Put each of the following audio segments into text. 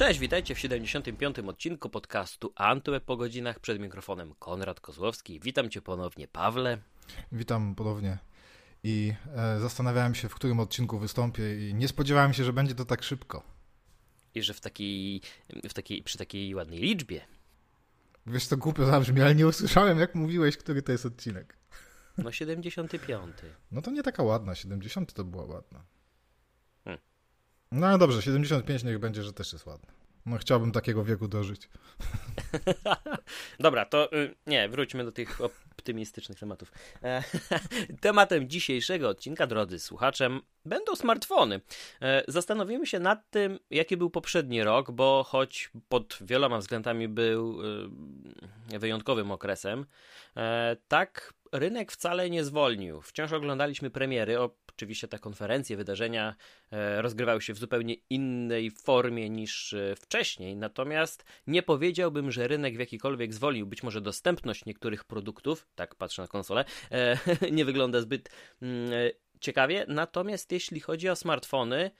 Cześć, witajcie w 75. odcinku podcastu Antweb po godzinach. Przed mikrofonem Konrad Kozłowski. Witam cię ponownie, Pawle. Witam ponownie. I e, zastanawiałem się, w którym odcinku wystąpię i nie spodziewałem się, że będzie to tak szybko. I że w takiej, w takiej, przy takiej ładnej liczbie. Wiesz, to głupio zabrzmi, ale nie usłyszałem, jak mówiłeś, który to jest odcinek. No 75. No to nie taka ładna, 70 to była ładna. No dobrze, 75 niech będzie, że też jest ładna. No chciałbym takiego wieku dożyć. Dobra, to y, nie, wróćmy do tych optymistycznych tematów. E, tematem dzisiejszego odcinka, drodzy słuchacze, będą smartfony. E, zastanowimy się nad tym, jaki był poprzedni rok, bo choć pod wieloma względami był y, wyjątkowym okresem, e, tak rynek wcale nie zwolnił. Wciąż oglądaliśmy premiery. Oczywiście te konferencje, wydarzenia e, rozgrywały się w zupełnie innej formie niż e, wcześniej. Natomiast nie powiedziałbym, że rynek w jakikolwiek zwolnił. Być może dostępność niektórych produktów, tak patrzę na konsolę, e, nie wygląda zbyt mm, ciekawie. Natomiast jeśli chodzi o smartfony,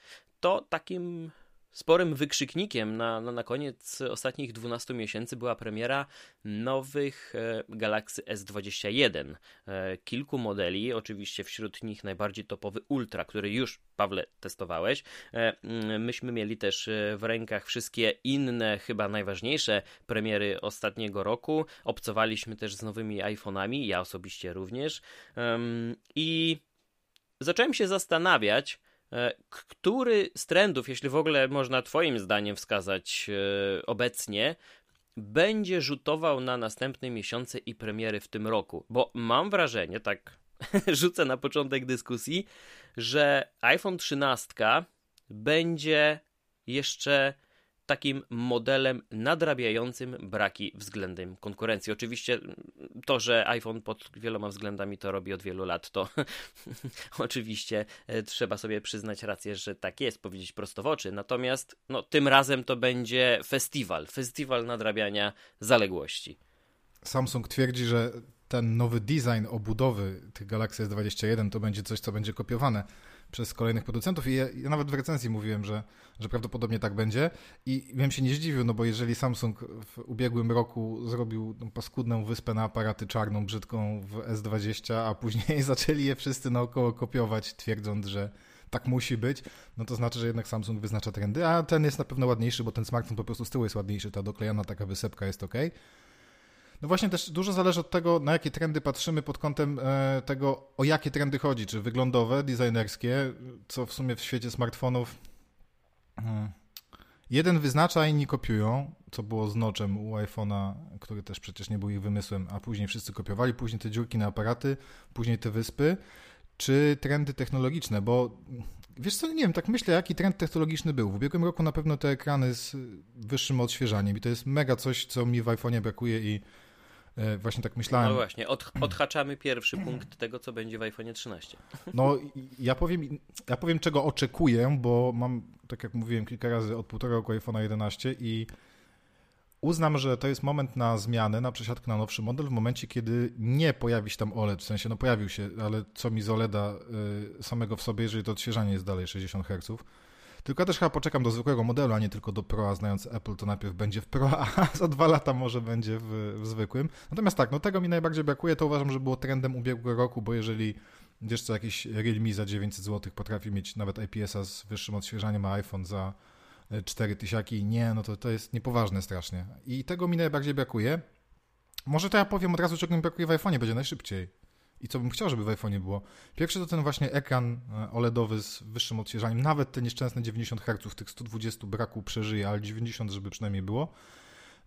to takim Sporym wykrzyknikiem na, na, na koniec ostatnich 12 miesięcy była premiera nowych e, Galaxy S21. E, kilku modeli, oczywiście wśród nich najbardziej topowy Ultra, który już, Pawle, testowałeś. E, mm, myśmy mieli też w rękach wszystkie inne, chyba najważniejsze premiery ostatniego roku. Obcowaliśmy też z nowymi iPhone'ami, ja osobiście również. I zacząłem się zastanawiać, który z trendów, jeśli w ogóle można Twoim zdaniem wskazać e, obecnie, będzie rzutował na następne miesiące i premiery w tym roku? Bo mam wrażenie, tak rzucę na początek dyskusji, że iPhone 13 będzie jeszcze takim modelem nadrabiającym braki względem konkurencji. Oczywiście to, że iPhone pod wieloma względami to robi od wielu lat, to oczywiście e, trzeba sobie przyznać rację, że tak jest, powiedzieć prosto w oczy. Natomiast no, tym razem to będzie festiwal, festiwal nadrabiania zaległości. Samsung twierdzi, że ten nowy design obudowy tych Galaxy S21 to będzie coś, co będzie kopiowane przez kolejnych producentów. I ja, ja, nawet w recenzji mówiłem, że, że prawdopodobnie tak będzie. I wiem się nie zdziwił, no bo jeżeli Samsung w ubiegłym roku zrobił paskudną wyspę na aparaty czarną, brzydką w S20, a później zaczęli je wszyscy naokoło kopiować, twierdząc, że tak musi być, no to znaczy, że jednak Samsung wyznacza trendy, a ten jest na pewno ładniejszy, bo ten smartfon po prostu z tyłu jest ładniejszy, ta doklejana taka wysepka jest ok. No właśnie też dużo zależy od tego, na jakie trendy patrzymy pod kątem e, tego, o jakie trendy chodzi, czy wyglądowe, designerskie, co w sumie w świecie smartfonów hmm, jeden wyznacza, inni kopiują, co było z noczem u iPhone'a, który też przecież nie był ich wymysłem, a później wszyscy kopiowali, później te dziurki na aparaty, później te wyspy, czy trendy technologiczne, bo wiesz co, nie wiem, tak myślę, jaki trend technologiczny był. W ubiegłym roku na pewno te ekrany z wyższym odświeżaniem i to jest mega coś, co mi w iPhone'ie brakuje i E, właśnie tak myślałem. No właśnie, od, odhaczamy pierwszy punkt tego, co będzie w iPhone 13. No, ja powiem, ja powiem, czego oczekuję, bo mam, tak jak mówiłem kilka razy, od półtora roku iPhone'a 11 i uznam, że to jest moment na zmianę, na przesiadkę na nowszy model w momencie, kiedy nie pojawi się tam OLED, w sensie, no pojawił się, ale co mi z OLEDa y, samego w sobie, jeżeli to odświeżanie jest dalej 60 Hz, tylko też chyba poczekam do zwykłego modelu, a nie tylko do Pro, a znając Apple, to najpierw będzie w Pro, a za dwa lata może będzie w, w zwykłym. Natomiast tak, no tego mi najbardziej brakuje, to uważam, że było trendem ubiegłego roku, bo jeżeli wiesz co, jakiś Realme za 900 zł potrafi mieć nawet IPS-a z wyższym odświeżaniem, a iPhone za 4 e, tysiaki, nie, no to, to jest niepoważne strasznie. I tego mi najbardziej brakuje. Może to ja powiem od razu, czego mi brakuje w iPhone'ie, będzie najszybciej i co bym chciał, żeby w iPhone'ie było. Pierwszy to ten właśnie ekran e, OLEDowy z wyższym odświeżaniem. Nawet te nieszczęsne 90 Hz, tych 120 braku przeżyje, ale 90, żeby przynajmniej było.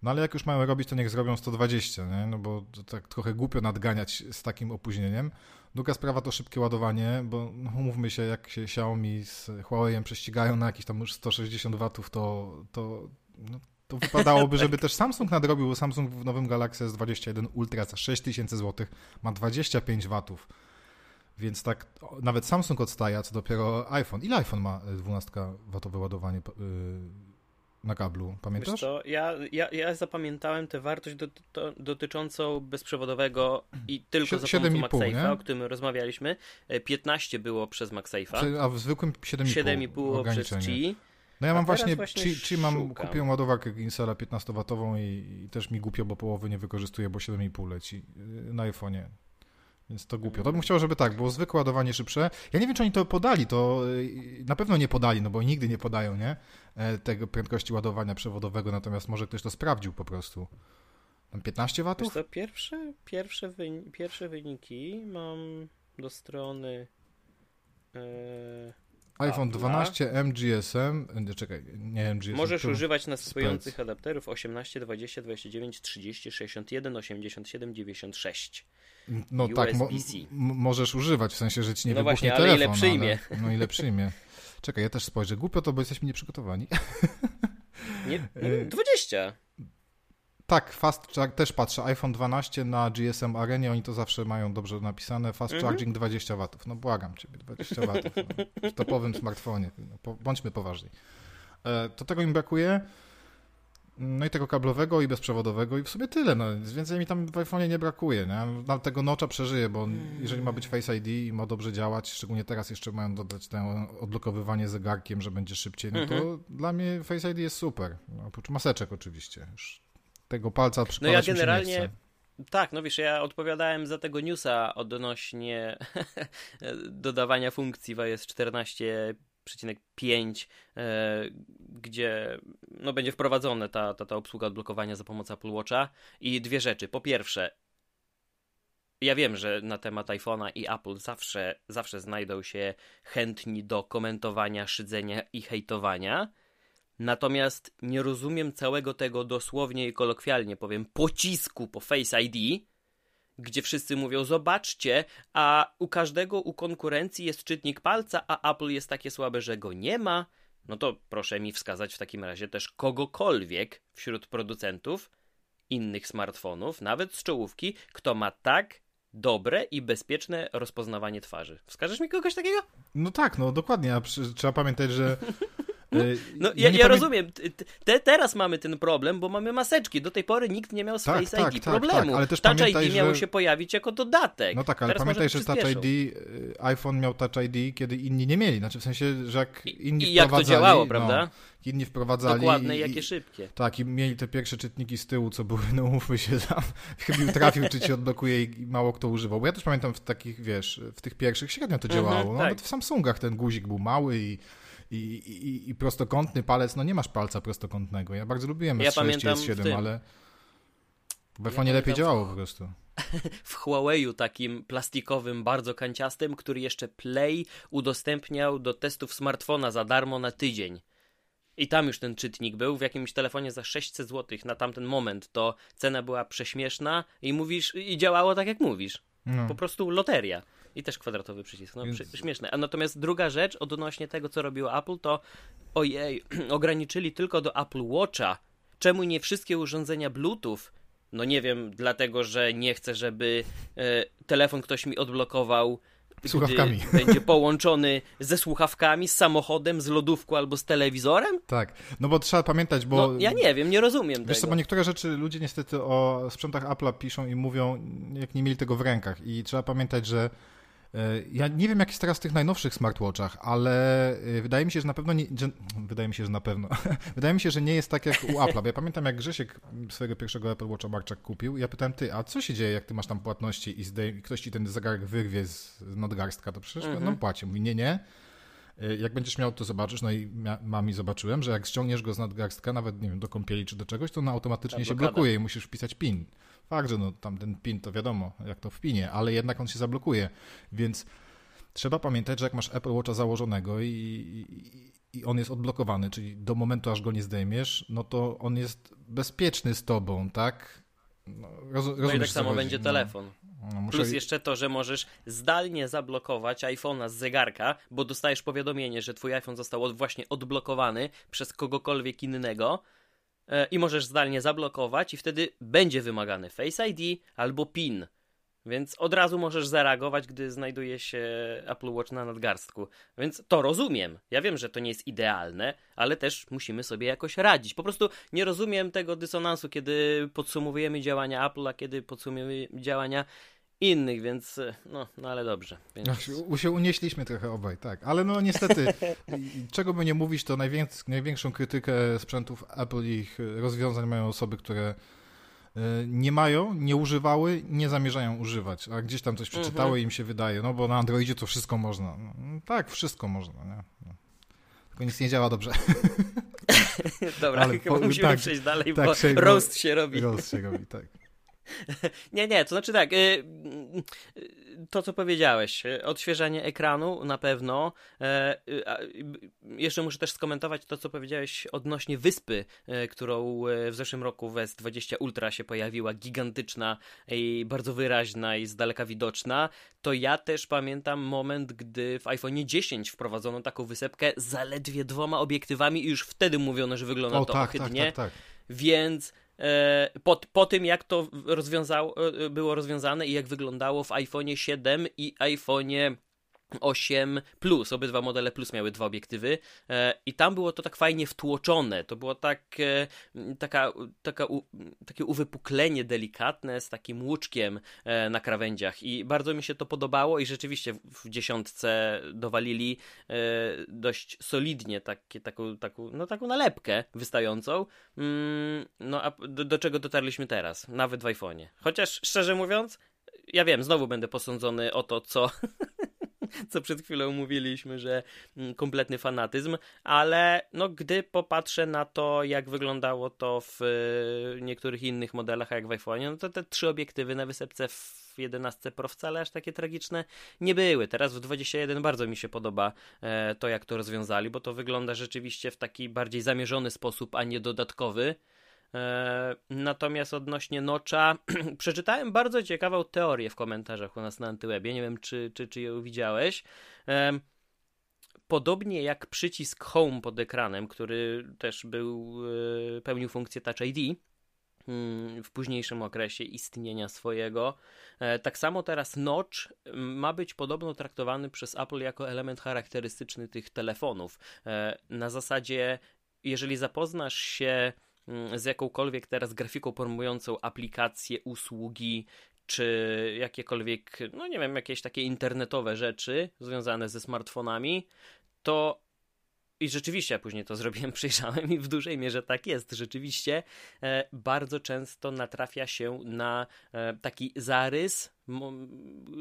No ale jak już mają robić, to niech zrobią 120, nie? no bo to tak trochę głupio nadganiać z takim opóźnieniem. Druga sprawa to szybkie ładowanie, bo no, umówmy się, jak się Xiaomi z Huawei'em prześcigają na jakieś tam już 160 watów, to, to no, to wypadałoby, żeby też Samsung nadrobił, bo Samsung w nowym Galaxy S21 Ultra za 6000 zł ma 25 watów. Więc tak, nawet Samsung odstaje, co dopiero iPhone. Ile iPhone ma 12-watowe ładowanie yy, na kablu? Pamiętasz? Co, ja, ja, ja zapamiętałem tę wartość do, do, dotyczącą bezprzewodowego i tylko za pomocą MagSafe'a, o którym rozmawialiśmy. 15 e, było przez MagSafe'a. A w zwykłym 7,5 7,5 przez Qi. No ja mam właśnie, właśnie czy, czy mam, szukam. kupiłem ładowarkę Ginsela 15W i, i też mi głupio, bo połowy nie wykorzystuję, bo 7,5 leci yy, na iPhone'ie. Więc to głupio. To bym chciał, żeby tak, było zwykłe ładowanie szybsze. Ja nie wiem, czy oni to podali, to yy, na pewno nie podali, no bo nigdy nie podają, nie? E, Tego prędkości ładowania przewodowego, natomiast może ktoś to sprawdził po prostu. Tam 15 Wiesz watów? co, pierwsze, pierwsze, wyni- pierwsze wyniki mam do strony. E, iPhone Apple'a. 12 MGSM, czekaj, nie MGSM. możesz to- używać nasłuchujących adapterów 18, 20, 29, 30, 61, 87, 96. No tak, mo- możesz używać, w sensie, że ci nie No wybuchnie właśnie, ale ile telefon. przyjmie? Ale, no ile przyjmie. Czekaj, ja też spojrzę. Głupio to, bo jesteśmy nieprzygotowani. Nie, E, 20. tak, Fast Charge, też patrzę, iPhone 12 na GSM Arenie, oni to zawsze mają dobrze napisane, Fast Mhm. Charging 20 watów. No błagam ciebie, 20 watów. No, w topowym smartfonie, no, po, bądźmy poważni. E, to tego im brakuje. No i tego kablowego i bezprzewodowego i w sumie tyle, no więcej mi tam w iPhone'ie nie brakuje, nie? Na tego nocza przeżyję, bo jeżeli ma być Face ID i ma dobrze działać, szczególnie teraz jeszcze mają dodać to odblokowywanie zegarkiem, że będzie szybciej, no to Mhm. dla mnie Face ID jest super. No, oprócz maseczek oczywiście. Już tego palca No przykładać ja się nie generalnie. Tak, no wiesz, ja odpowiadałem za tego newsa odnośnie dodawania funkcji w iOS 14.5, e, gdzie no, będzie wprowadzona ta, ta, ta obsługa odblokowania za pomocą Apple Watcha. I dwie rzeczy. Po pierwsze, ja wiem, że na temat iPhone'a i Apple zawsze, zawsze znajdą się chętni do komentowania, szydzenia i hejtowania. Natomiast nie rozumiem całego tego dosłownie i kolokwialnie powiem pocisku po Face ID, gdzie wszyscy mówią: Zobaczcie, a u każdego u konkurencji jest czytnik palca, a Apple jest takie słabe, że go nie ma. No to proszę mi wskazać w takim razie też kogokolwiek wśród producentów innych smartfonów, nawet z czołówki, kto ma tak dobre i bezpieczne rozpoznawanie twarzy. Wskażesz mi kogoś takiego? No tak, no dokładnie, a przy, trzeba pamiętać, że... y, No ja, ja pamię- rozumiem. Te, teraz mamy ten problem, bo mamy maseczki. Do tej pory nikt nie miał z Tak, Face tak, ID tak, problemu. tak, ale też Touch pamiętaj, ID miało że- się pojawić jako dodatek. No tak, ale Teraz pamiętaj, że Touch. ID, y, iPhone miał Touch ID, kiedy inni nie mieli. Znaczy w sensie, że jak inni I jak to działało, no, prawda? inni wprowadzali... Dokładne i jakie szybkie. Tak, i mieli te pierwsze czytniki z tyłu, co były, no umówmy się, tam chybił, trafił, czy ci odblokuje i mało kto używał. Bo ja też pamiętam w takich, wiesz, w tych pierwszych średnio to Mhm, działało. No, tak. Nawet w Samsungach ten guzik był mały i, i, i, i prostokątny palec, no nie masz palca prostokątnego. Ja bardzo lubiłem Ja S6 pamiętam S7, tym. ale w Ja iPhone'ie lepiej pamiętam w- działało po prostu. W Huawei'u takim plastikowym, bardzo kanciastym, który jeszcze Play udostępniał do testów smartfona za darmo na tydzień. I tam już ten czytnik był w jakimś telefonie za 600 zł na tamten moment. To cena była prześmieszna i mówisz, i działało tak jak mówisz. No. Po prostu loteria. I też kwadratowy przycisk. No, Więc- przy, śmieszne. A natomiast druga rzecz odnośnie tego, co robiło Apple, to ojej, ograniczyli tylko do Apple Watcha. Czemu nie wszystkie urządzenia Bluetooth? No nie wiem, dlatego, że nie chcę, żeby e, telefon ktoś mi odblokował. Słuchawkami. Będzie połączony ze słuchawkami, z samochodem, z lodówką albo z telewizorem? Tak, no bo trzeba pamiętać, bo... No, ja nie wiem, nie rozumiem Wiesz co, tego. bo niektóre rzeczy ludzie niestety o sprzętach Apple'a piszą i mówią, jak nie mieli tego w rękach. I trzeba pamiętać, że ja nie wiem, jak jest teraz w tych najnowszych smartwatchach, ale e, wydaje mi się, że na pewno nie, że, wydaje mi się, że na pewno. wydaje mi się, że nie jest tak jak u Apple'a. Bo ja pamiętam, jak Grzesiek swojego pierwszego Apple Watcha Marczak kupił. i Ja pytałem, ty, a co się dzieje, jak ty masz tam płatności i zdej, ktoś ci ten zegarek wyrwie z, nadgarstka, to przecież Mhm. no płaci. Mówi, nie, nie. Y, Jak będziesz miał, to zobaczysz. No i mia- mam i zobaczyłem, że jak ściągniesz go z nadgarstka, nawet nie wiem, do kąpieli czy do czegoś, to on automatycznie Ta się blokuje i musisz wpisać PIN. Fakt, że no, tam ten PIN to wiadomo, jak to w PINie, ale jednak on się zablokuje. Więc trzeba pamiętać, że jak masz Apple Watcha założonego i, i, i on jest odblokowany, czyli do momentu, aż go nie zdejmiesz, no to on jest bezpieczny z tobą, tak? No, roz, No i tak samo chodzi. będzie No, telefon. no, muszę... Plus jeszcze to, że możesz zdalnie zablokować iPhone'a z zegarka, bo dostajesz powiadomienie, że twój iPhone został od, właśnie odblokowany przez kogokolwiek innego i możesz zdalnie zablokować i wtedy będzie wymagany Face ID albo PIN. Więc od razu możesz zareagować, gdy znajduje się Apple Watch na nadgarstku. Więc to rozumiem. Ja wiem, że to nie jest idealne, ale też musimy sobie jakoś radzić. Po prostu nie rozumiem tego dysonansu, kiedy podsumowujemy działania Apple, a kiedy podsumujemy działania innych, więc no, no ale dobrze. Więc... Się unieśliśmy trochę obaj, tak. Ale no niestety, czego by nie mówić, to największą krytykę sprzętów Apple i ich rozwiązań mają osoby, które e, nie mają, nie używały, nie zamierzają używać, a gdzieś tam coś przeczytały mhm. i im się wydaje, no bo na Androidzie to wszystko można. No, tak, wszystko można, nie? No. Tylko nic nie działa dobrze. Dobra, Ale po, musimy tak, przejść dalej, tak, bo roast się robi. Roast się robi, tak. nie, nie, to znaczy tak, y, y, to co powiedziałeś, y, odświeżanie ekranu na pewno. E, jeszcze muszę też skomentować to, co powiedziałeś odnośnie wyspy, którą w zeszłym roku w S20 Ultra się pojawiła, gigantyczna i bardzo wyraźna i z daleka widoczna. To ja też pamiętam moment, gdy w iPhone 10 wprowadzono taką wysepkę zaledwie dwoma obiektywami i już wtedy mówiono, że wygląda o, to tak. Tak, tak, tak. Więc E, po, po tym, jak to rozwiązało, e, było rozwiązane i jak wyglądało w iPhone 7 i iPhone 8 Plus, obydwa modele Plus miały dwa obiektywy. E, i tam było to tak fajnie wtłoczone, to było tak, e, taka, taka u, takie uwypuklenie delikatne z takim łuczkiem e, na krawędziach. I bardzo mi się to podobało i rzeczywiście w dziesiątce dowalili e, dość solidnie takie, taką, taką, no, taką nalepkę wystającą, mm, no a do, do czego dotarliśmy teraz, nawet w iPhone'ie. Chociaż szczerze mówiąc, ja wiem, znowu będę posądzony o to, co co przed chwilą mówiliśmy, że mm, kompletny fanatyzm, ale no gdy popatrzę na to, jak wyglądało to w y, niektórych innych modelach, jak w iPhone, no to te trzy obiektywy na wysepce w 11 Pro wcale aż takie tragiczne nie były. Teraz w 21 bardzo mi się podoba e, to, jak to rozwiązali, bo to wygląda rzeczywiście w taki bardziej zamierzony sposób, a nie dodatkowy. E, natomiast odnośnie Nocza, przeczytałem bardzo ciekawą teorię w komentarzach u nas na Antywebie. Nie wiem, czy, czy, czy ją widziałeś. E, podobnie jak przycisk Home pod ekranem, który też był, e, pełnił funkcję Touch ID mm, w późniejszym okresie istnienia swojego. Tak samo teraz Notch ma być podobno traktowany przez Apple jako element charakterystyczny tych telefonów. Na zasadzie, jeżeli zapoznasz się z jakąkolwiek teraz grafiką promującą aplikacje, usługi, czy jakiekolwiek, no nie wiem, jakieś takie internetowe rzeczy związane ze smartfonami, to i rzeczywiście, później to zrobiłem, przyjrzałem i w dużej mierze tak jest. Rzeczywiście e, bardzo często natrafia się na e, taki zarys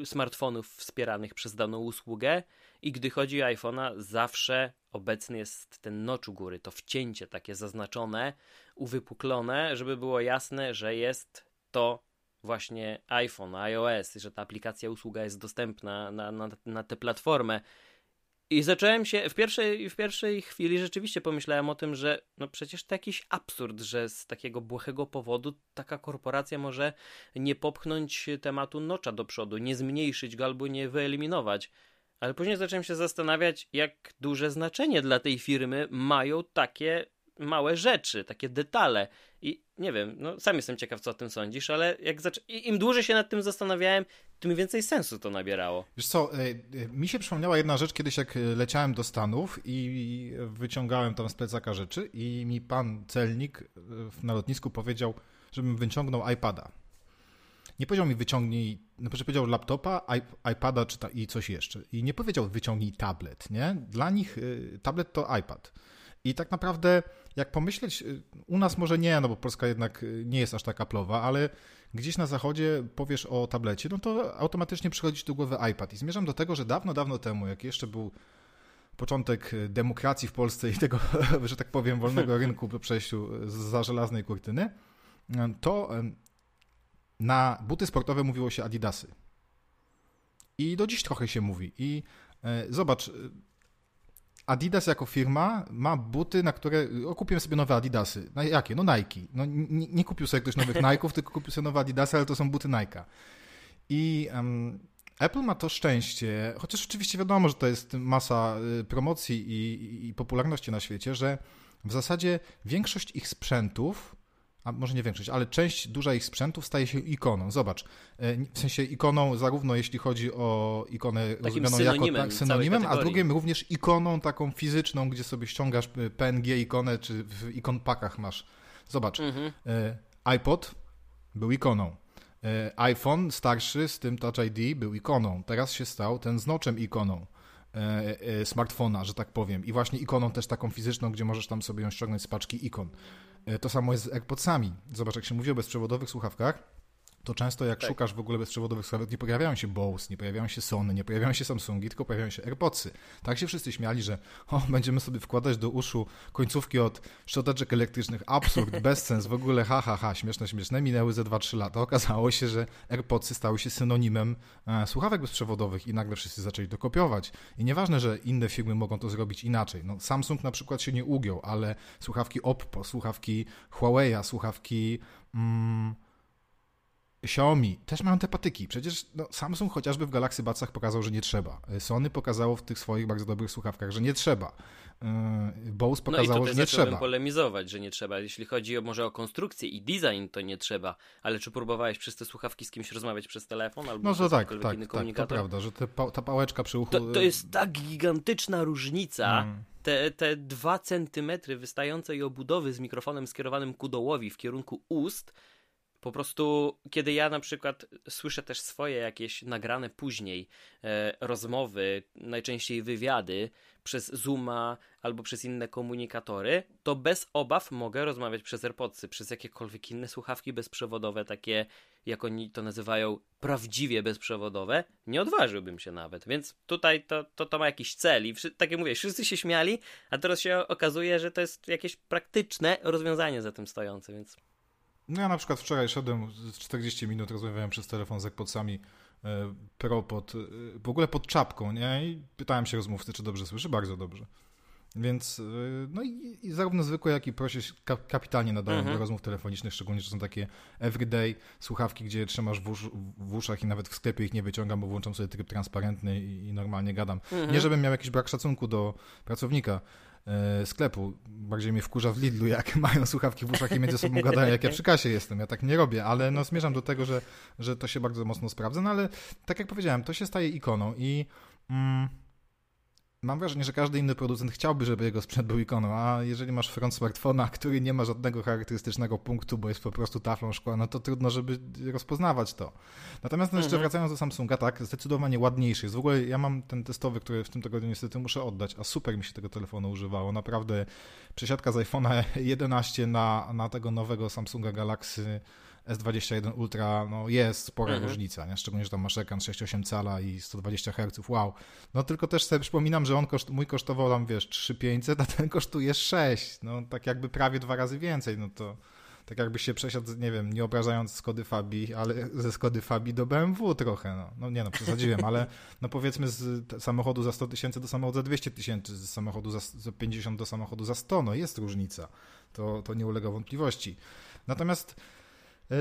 smartfonów wspieranych przez daną usługę i gdy chodzi o iPhone'a, zawsze obecny jest ten nocz u góry, to wcięcie takie zaznaczone, uwypuklone, żeby było jasne, że jest to właśnie iPhone, iOS, że ta aplikacja, usługa jest dostępna na, na, na tę platformę. I zacząłem się, w pierwszej, w pierwszej chwili rzeczywiście pomyślałem o tym, że no przecież to jakiś absurd, że z takiego błahego powodu taka korporacja może nie popchnąć tematu nocza do przodu, nie zmniejszyć go albo nie wyeliminować. Ale później zacząłem się zastanawiać, jak duże znaczenie dla tej firmy mają takie małe rzeczy, takie detale. I nie wiem, no sam jestem ciekaw, co o tym sądzisz, ale jak zac... im dłużej się nad tym zastanawiałem, tym więcej sensu to nabierało. Wiesz co, e, e, mi się przypomniała jedna rzecz kiedyś, jak leciałem do Stanów i wyciągałem tam z plecaka rzeczy i mi pan celnik na lotnisku powiedział, żebym wyciągnął iPada. Nie powiedział mi wyciągnij, no znaczy powiedział laptopa, iPada czy ta, i coś jeszcze. I nie powiedział wyciągnij tablet, nie? Dla nich tablet to iPad. I tak naprawdę, jak pomyśleć, y, u nas może nie, no bo Polska jednak y, nie jest aż tak aplowa, ale gdzieś na zachodzie powiesz o tablecie, no to automatycznie przychodzi do głowy iPad. I zmierzam do tego, że dawno, dawno temu, jak jeszcze był początek demokracji w Polsce i tego, że tak powiem, wolnego rynku po przejściu za żelaznej kurtyny, to na buty sportowe mówiło się Adidasy. I do dziś trochę się mówi. I zobacz, Adidas jako firma ma buty, na które o, kupiłem sobie nowe Adidasy. No, jakie? No Nike. No, nie, kupił sobie ktoś nowych Nike'ów, tylko kupił sobie nowe Adidasy, ale to są buty Nike. I um, Apple ma to szczęście, chociaż oczywiście wiadomo, że to jest masa y, promocji i, i popularności na świecie, że w zasadzie większość ich sprzętów a może nie większość, ale część duża ich sprzętów staje się ikoną. Zobacz, e, w sensie ikoną zarówno jeśli chodzi o ikonę Takim rozumianą jako tak, synonimem, a drugim również ikoną taką fizyczną, gdzie sobie ściągasz e, PNG ikonę, czy w ikon pakach masz. Zobacz, mhm. E, iPod był ikoną. IPhone starszy z tym Touch ID był ikoną. Teraz się stał ten z noczem ikoną smartfona, że tak powiem. I właśnie ikoną też taką fizyczną, gdzie możesz tam sobie ją ściągnąć z paczki ikon. To samo jest z AirPodsami. Zobacz, jak się mówi o bezprzewodowych słuchawkach, to często jak tak. szukasz w ogóle bezprzewodowych słuchawek, nie pojawiają się Bose, nie pojawiają się Sony, nie pojawiają się Samsungi, tylko pojawiają się AirPodsy. Tak się wszyscy śmiali, że o, będziemy sobie wkładać do uszu końcówki od szczoteczek elektrycznych. Absurd, bezsens, w ogóle ha, ha, ha, śmieszne, śmieszne. Minęły ze 2-3 lata. Okazało się, że AirPodsy stały się synonimem e, słuchawek bezprzewodowych i nagle wszyscy zaczęli to kopiować. I nieważne, że inne firmy mogą to zrobić inaczej. No, Samsung na przykład się nie ugiął, ale słuchawki Oppo, słuchawki Huawei'a, słuchawki... Mm, Xiaomi też mają te patyki. Przecież no, Samsung chociażby w Galaxy Budsach pokazał, że nie trzeba. Sony pokazało w tych swoich bardzo dobrych słuchawkach, że nie trzeba. Yy, Bose pokazało, no i że nie trzeba. polemizować, że nie trzeba. Jeśli chodzi o, może o konstrukcję i design, to nie trzeba. Ale czy próbowałeś przez te słuchawki z kimś rozmawiać przez telefon albo no to tak, tak, tak, to prawda, że te, ta pałeczka przy uchu... To, to jest tak gigantyczna różnica, mm. te, te dwa centymetry wystającej obudowy z mikrofonem skierowanym ku dołowi w kierunku ust, po prostu, kiedy ja na przykład słyszę też swoje jakieś nagrane później e, rozmowy, najczęściej wywiady przez Zooma albo przez inne komunikatory, to bez obaw mogę rozmawiać przez AirPodsy, przez jakiekolwiek inne słuchawki bezprzewodowe, takie jak oni to nazywają prawdziwie bezprzewodowe, nie odważyłbym się nawet. Więc tutaj to, to, to ma jakiś cel i tak jak mówię, wszyscy się śmiali, a teraz się okazuje, że to jest jakieś praktyczne rozwiązanie za tym stojące, więc no ja na przykład wczoraj szedłem 40 minut, rozmawiałem przez telefon z ekpocami e, pro pod, e, w ogóle pod czapką, nie? I pytałem się rozmówcy, czy dobrze słyszy. Bardzo dobrze. Więc e, no i, i zarówno zwykłe, jak i prosie kapitalnie nadają mhm. do rozmów telefonicznych, szczególnie, że są takie everyday słuchawki, gdzie trzymasz w, usz, w, uszach i nawet w sklepie ich nie wyciągam, bo włączam sobie tryb transparentny i, i normalnie gadam. Mhm. Nie, żebym miał jakiś brak szacunku do pracownika, sklepu. Bardziej mnie wkurza w Lidlu, jak mają słuchawki w uszach i między sobą gadają, jak ja przy kasie jestem. Ja tak nie robię, ale no zmierzam do tego, że, że to się bardzo mocno sprawdza. No ale tak jak powiedziałem, to się staje ikoną i... Mm, mam wrażenie, że każdy inny producent chciałby, żeby jego sprzęt był ikoną, a jeżeli masz front smartfona, który nie ma żadnego charakterystycznego punktu, bo jest po prostu taflą szkła, no to trudno, żeby rozpoznawać to. Natomiast no jeszcze mhm. wracając do Samsunga, tak, zdecydowanie ładniejszy jest. W ogóle ja mam ten testowy, który w tym tygodniu niestety muszę oddać, a super mi się tego telefonu używało. Naprawdę przesiadka z iPhone'a 11 na, na tego nowego Samsunga Galaxy S21 Ultra no jest spora mhm. różnica, nie? szczególnie, że tam masz ekran 6,8 cala i 120 Hz, wow. No tylko też sobie przypominam, że on koszt, mój kosztował tam, wiesz, 3500, a ten kosztuje 6, no tak jakby prawie dwa razy więcej, no to tak jakby się przesiadł, nie wiem, nie obrażając Skody Fabi, ale ze Skody Fabi do BMW trochę, no. No nie no, przesadziłem, ale no powiedzmy z samochodu za 100 tysięcy do samochodu za 200 tysięcy, z samochodu za, za 50 do samochodu za 100, no jest różnica. To, to nie ulega wątpliwości. Natomiast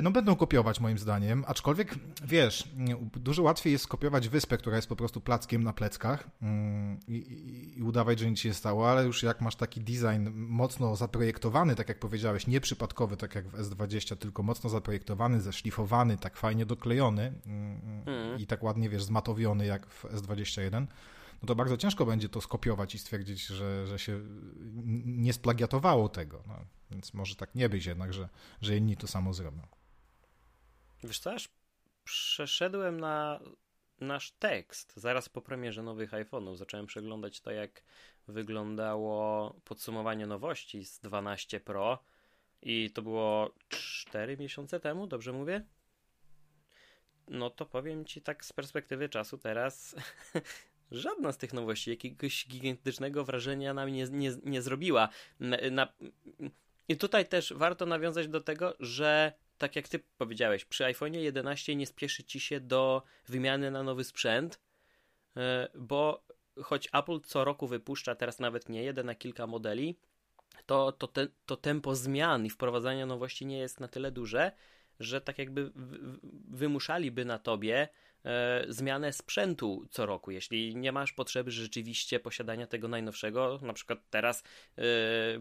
no będą kopiować moim zdaniem, aczkolwiek wiesz, dużo łatwiej jest skopiować wyspę, która jest po prostu plackiem na pleckach mm, i, i, i, udawać, że nic się stało, ale już jak masz taki design mocno zaprojektowany, tak jak powiedziałeś, nieprzypadkowy, tak jak w S20, tylko mocno zaprojektowany, zeszlifowany, tak fajnie doklejony mm. i tak ładnie, wiesz, zmatowiony jak w S21, no to bardzo ciężko będzie to skopiować i stwierdzić, że, że się nie splagiatowało tego. No, więc może tak nie być jednak, że, że inni to samo zrobią. Wiesz co, aż przeszedłem na nasz tekst zaraz po premierze nowych iPhone'ów. Zacząłem przeglądać to, jak wyglądało podsumowanie nowości z 12 Pro i to było 4 miesiące temu, dobrze mówię? No to powiem ci tak z perspektywy czasu teraz żadna z tych nowości jakiegoś gigantycznego wrażenia na mnie nie, nie, zrobiła. Na, na, I tutaj też warto nawiązać do tego, że tak jak ty powiedziałeś, przy iPhone 11 nie spieszy ci się do wymiany na nowy sprzęt, e, bo choć Apple co roku wypuszcza teraz nawet nie jeden, a kilka modeli, to, to, te, to tempo zmian i wprowadzania nowości nie jest na tyle duże, że tak jakby wymuszaliby na tobie zmianę sprzętu co roku. Jeśli nie masz potrzeby rzeczywiście posiadania tego najnowszego, na przykład teraz e,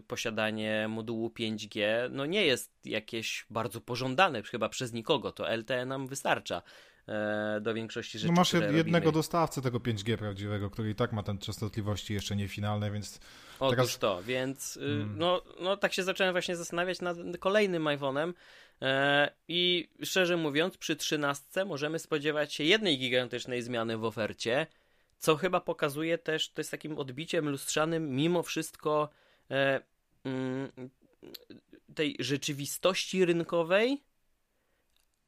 posiadanie modułu 5G, no nie jest jakieś bardzo pożądane chyba przez nikogo, to LTE nam wystarcza. e, do większości rzeczy. No masz które jednego robimy. dostawcę tego 5G prawdziwego, który i tak ma ten częstotliwości jeszcze niefinalne, więc Otóż teraz- to, więc y, Mm. no, no tak się zacząłem właśnie zastanawiać nad kolejnym iPhone'em e, i szczerze mówiąc przy 13 możemy spodziewać się jednej gigantycznej zmiany w ofercie, co chyba pokazuje też, to jest takim odbiciem lustrzanym mimo wszystko e, mm, tej rzeczywistości rynkowej,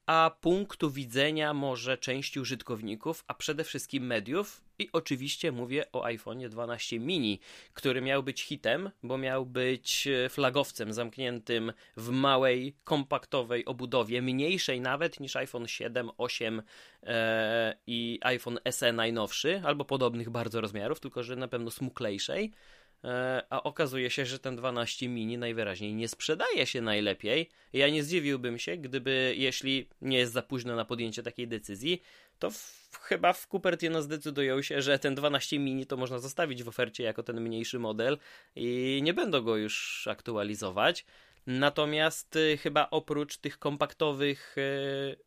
a punktu widzenia może części użytkowników, a przede wszystkim mediów i oczywiście mówię o iPhone 12 mini, który miał być hitem, bo miał być e, flagowcem zamkniętym w małej, kompaktowej obudowie, mniejszej nawet niż iPhone 7, 8 e, i iPhone SE najnowszy, albo podobnych bardzo rozmiarów, tylko że na pewno smuklejszej. E, A okazuje się, że ten 12 mini najwyraźniej nie sprzedaje się najlepiej. Ja nie zdziwiłbym się, gdyby, jeśli nie jest za późno na podjęcie takiej decyzji, to w, chyba w Cupertino zdecydują się, że ten 12 mini to można zostawić w ofercie jako ten mniejszy model i nie będą go już aktualizować. Natomiast y, chyba oprócz tych kompaktowych y,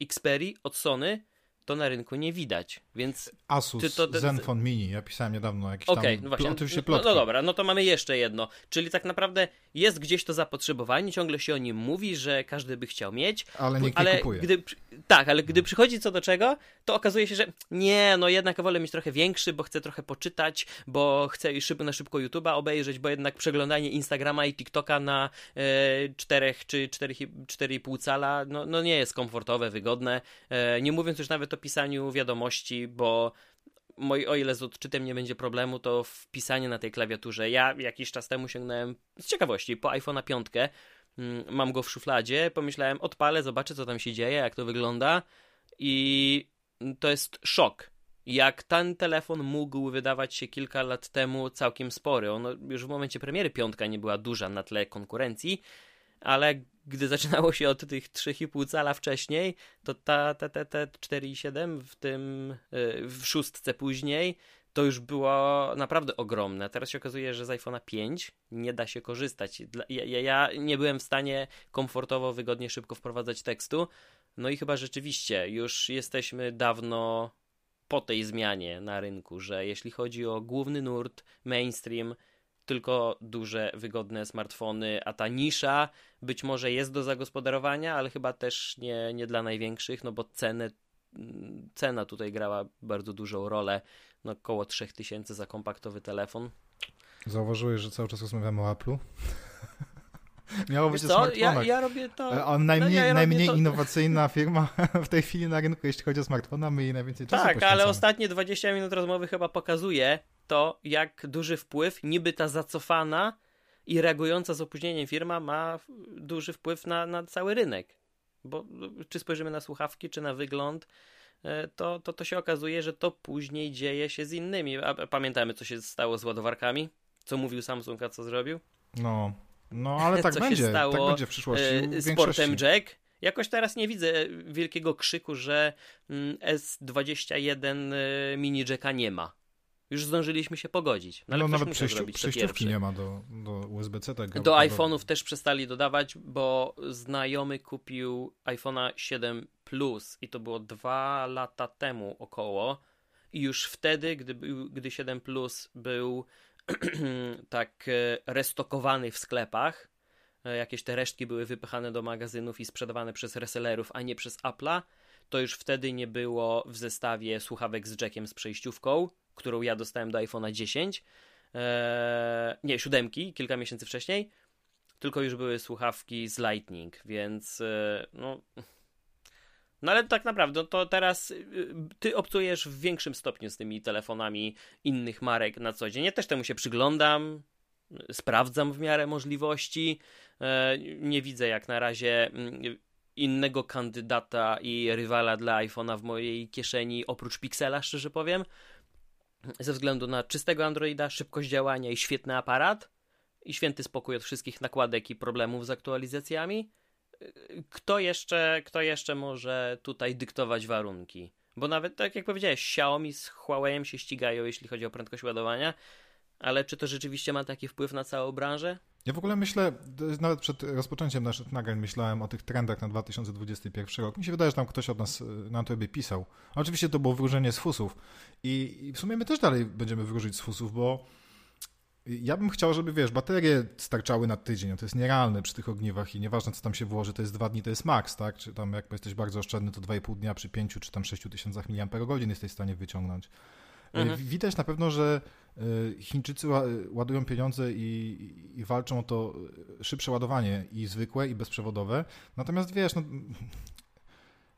Xperia od Sony, to na rynku nie widać, więc Asus to- to- Zenfone Mini, ja pisałem niedawno jakieś Okej, tam, no właśnie. oczywiście no, plotki. no dobra, no to mamy jeszcze jedno. Czyli tak naprawdę jest gdzieś to zapotrzebowanie, ciągle się o nim mówi, że każdy by chciał mieć. ale nikt nie ale kupuje. gdy, tak, ale gdy przychodzi co do czego, to okazuje się, że nie, no jednak wolę mieć trochę większy, bo chcę trochę poczytać, bo chcę i szybko na szybko YouTube'a obejrzeć, bo jednak przeglądanie Instagrama i TikToka na e, 4 czy 4,5 cala, no, no nie jest komfortowe, wygodne. E, nie mówiąc już nawet o pisaniu wiadomości, bo moi, o ile z odczytem nie będzie problemu, to wpisanie na tej klawiaturze. Ja jakiś czas temu sięgnąłem z ciekawości po iPhone'a 5. mm, Mam go w szufladzie. Pomyślałem, odpalę, zobaczę co tam się dzieje, jak to wygląda. I to jest szok. Jak ten telefon mógł wydawać się kilka lat temu całkiem spory. On już w momencie premiery piątka nie była duża na tle konkurencji, ale gdy zaczynało się od tych 3,5 cala wcześniej, to ta, ta, ta, ta 4,7 w tym yy, w szóstce później to już było naprawdę ogromne. Teraz się okazuje, że z iPhone'a 5 nie da się korzystać. Ja, ja, ja nie byłem w stanie komfortowo, wygodnie, szybko wprowadzać tekstu. No i chyba rzeczywiście już jesteśmy dawno po tej zmianie na rynku, że jeśli chodzi o główny nurt, mainstream, tylko duże, wygodne smartfony, a ta nisza być może jest do zagospodarowania, ale chyba też nie, nie dla największych, no bo cenę, mm, cena tutaj grała bardzo dużą rolę. No około 3000 za kompaktowy telefon. Zauważyłeś, że cały czas rozmawiamy o Apple'u? Miało być o co, ja, smartfonach. ja robię to... E, A najmniej, ja robię najmniej to- innowacyjna firma w tej chwili na rynku, jeśli chodzi o smartfona, my jej najwięcej czasu Tak, ale ostatnie 20 minut rozmowy chyba pokazuje to, jak duży wpływ niby ta zacofana i reagująca z opóźnieniem firma ma duży wpływ na, na cały rynek. Bo no, czy spojrzymy na słuchawki, czy na wygląd, e, to, to, to się okazuje, że to później dzieje się z innymi. A pamiętamy, co się stało z ładowarkami? Co mówił Samsung, a co zrobił? No, no ale tak Co się będzie, stało, tak będzie w przyszłości. w z portem jack. Jakoś teraz nie widzę wielkiego krzyku, że mm, S21 e, mini jacka nie ma. Już zdążyliśmy się pogodzić. No, ale no nawet przejściu, zrobić przejściówki nie ma do, do USB-C. Tak, Do iPhone'ów też przestali dodawać, bo znajomy kupił iPhone'a 7 Plus i to było dwa lata temu około. I już wtedy, gdy, gdy 7 Plus był tak e, restokowany w sklepach, e, jakieś te resztki były wypychane do magazynów i sprzedawane przez resellerów, a nie przez Apple'a, to już wtedy nie było w zestawie słuchawek z jackiem z przejściówką, którą ja dostałem do iPhone'a 10. Eee, nie, siódemki, kilka miesięcy wcześniej, tylko już były słuchawki z Lightning, więc e, no. No ale tak naprawdę, to teraz y, ty obcujesz w większym stopniu z tymi telefonami innych marek na co dzień. Ja też temu się przyglądam, sprawdzam w miarę możliwości. E, Nie widzę jak na razie mm, innego kandydata i rywala dla iPhone'a w mojej kieszeni oprócz Pixela, szczerze powiem. Ze względu na czystego Androida, szybkość działania i świetny aparat i święty spokój od wszystkich nakładek i problemów z aktualizacjami. Kto jeszcze, kto jeszcze może tutaj dyktować warunki? Bo nawet, tak jak powiedziałeś, Xiaomi z Huawei'em się ścigają, jeśli chodzi o prędkość ładowania, ale czy to rzeczywiście ma taki wpływ na całą branżę? Ja w ogóle myślę, nawet przed rozpoczęciem naszych nagrań myślałem o tych trendach na 2021 rok. Mi się wydaje, że tam ktoś od nas y, na tobie pisał. A oczywiście to było wróżenie z fusów. I, I w sumie my też dalej będziemy wróżyć z fusów, bo ja bym chciał, żeby, wiesz, baterie starczały na tydzień, no to jest nierealne przy tych ogniwach i nieważne, co tam się włoży, to jest dwa dni, to jest maks, tak? Czy tam jak jesteś bardzo oszczędny, to 2,5 dnia przy 5 czy tam 6 tysiącach mAh jesteś w stanie wyciągnąć. Mhm. Widać na pewno, że y, Chińczycy ładują pieniądze i, i, walczą o to szybsze ładowanie i zwykłe, i bezprzewodowe. Natomiast wiesz, no,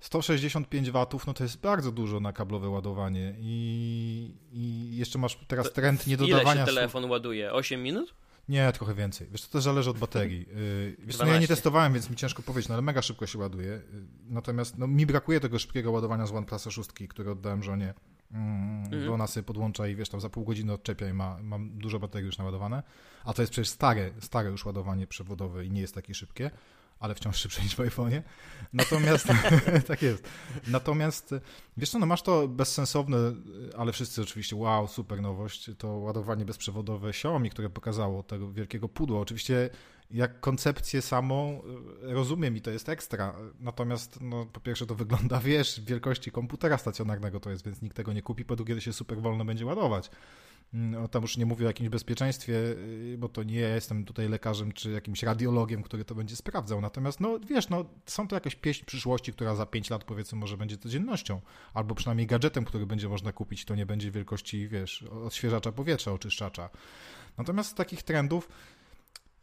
165 watów, no to jest bardzo dużo na kablowe ładowanie i, i jeszcze masz teraz trend niedodawania... Ile się telefon ładuje? 8 minut? Nie, trochę więcej. Wiesz, to też zależy od baterii. Y, wiesz, no ja nie testowałem, więc mi ciężko powiedzieć, no ale mega szybko się ładuje. Y, natomiast no, mi brakuje tego szybkiego ładowania z OnePlus 6, które oddałem żonie, mm. bo ona sobie podłącza i wiesz, tam za pół godziny odczepia i ma, mam dużo baterii już naładowane. A to jest przecież stare, stare już ładowanie przewodowe i nie jest takie szybkie ale wciąż szybsze niż w iPhone'ie. Natomiast, tak jest. Natomiast, wiesz co, no masz to bezsensowne, ale wszyscy oczywiście, wow, super nowość, to ładowanie bezprzewodowe Xiaomi, które pokazało tego wielkiego pudła. Oczywiście jak koncepcję samą rozumiem i to jest ekstra. Natomiast, no, po pierwsze, to wygląda, wiesz, wielkości komputera stacjonarnego to jest, więc nikt tego nie kupi. Po drugie, to się super wolno będzie ładować. No, tam już nie mówię o jakimś bezpieczeństwie, y, bo to nie ja jestem tutaj lekarzem czy jakimś radiologiem, który to będzie sprawdzał. Natomiast, no wiesz, no, są to jakaś pieśń przyszłości, która za 5 lat powiedzmy może będzie codziennością, albo przynajmniej gadżetem, który będzie można kupić, to nie będzie wielkości, wiesz, odświeżacza powietrza, oczyszczacza. Natomiast z takich trendów